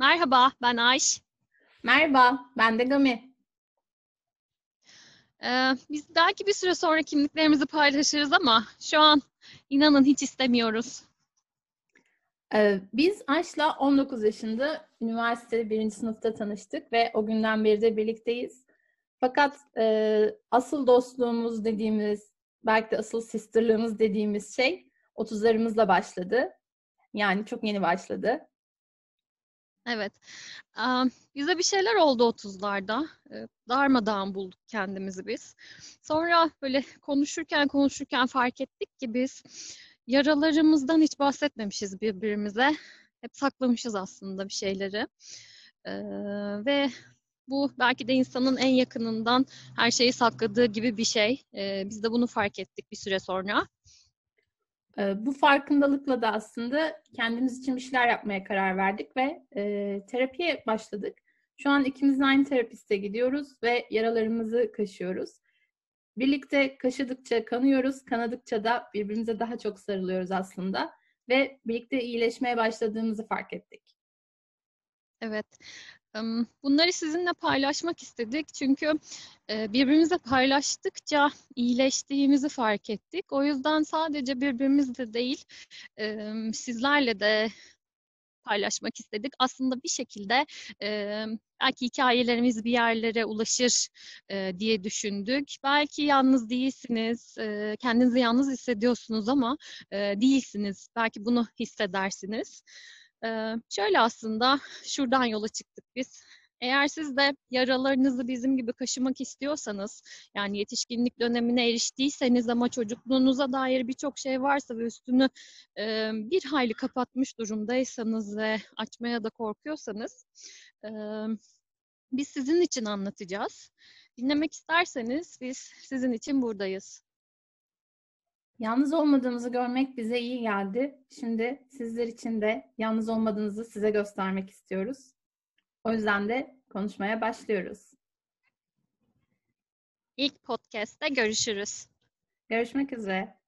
Merhaba, ben Ayş. Merhaba, ben de Gami. Ee, biz belki bir süre sonra kimliklerimizi paylaşırız ama şu an inanın hiç istemiyoruz. Ee, biz Ayş'la 19 yaşında üniversite birinci sınıfta tanıştık ve o günden beri de birlikteyiz. Fakat e, asıl dostluğumuz dediğimiz, belki de asıl sisterlığımız dediğimiz şey 30'larımızla başladı. Yani çok yeni başladı. Evet. Bize bir şeyler oldu 30'larda. Ee, darmadağın bulduk kendimizi biz. Sonra böyle konuşurken konuşurken fark ettik ki biz yaralarımızdan hiç bahsetmemişiz birbirimize. Hep saklamışız aslında bir şeyleri. Ee, ve bu belki de insanın en yakınından her şeyi sakladığı gibi bir şey. Ee, biz de bunu fark ettik bir süre sonra. Ee, bu farkındalıkla da aslında kendimiz için bir şeyler yapmaya karar verdik ve e, terapiye başladık. Şu an ikimiz de aynı terapiste gidiyoruz ve yaralarımızı kaşıyoruz. Birlikte kaşıdıkça kanıyoruz, kanadıkça da birbirimize daha çok sarılıyoruz aslında ve birlikte iyileşmeye başladığımızı fark ettik. Evet. Bunları sizinle paylaşmak istedik çünkü birbirimize paylaştıkça iyileştiğimizi fark ettik. O yüzden sadece birbirimizle değil, sizlerle de paylaşmak istedik. Aslında bir şekilde belki hikayelerimiz bir yerlere ulaşır diye düşündük. Belki yalnız değilsiniz, kendinizi yalnız hissediyorsunuz ama değilsiniz. Belki bunu hissedersiniz. Şöyle aslında şuradan yola çıktık biz. Eğer siz de yaralarınızı bizim gibi kaşımak istiyorsanız, yani yetişkinlik dönemine eriştiyseniz ama çocukluğunuza dair birçok şey varsa ve üstünü bir hayli kapatmış durumdaysanız ve açmaya da korkuyorsanız, biz sizin için anlatacağız. Dinlemek isterseniz biz sizin için buradayız. Yalnız olmadığımızı görmek bize iyi geldi. Şimdi sizler için de yalnız olmadığınızı size göstermek istiyoruz. O yüzden de konuşmaya başlıyoruz. İlk podcast'te görüşürüz. Görüşmek üzere.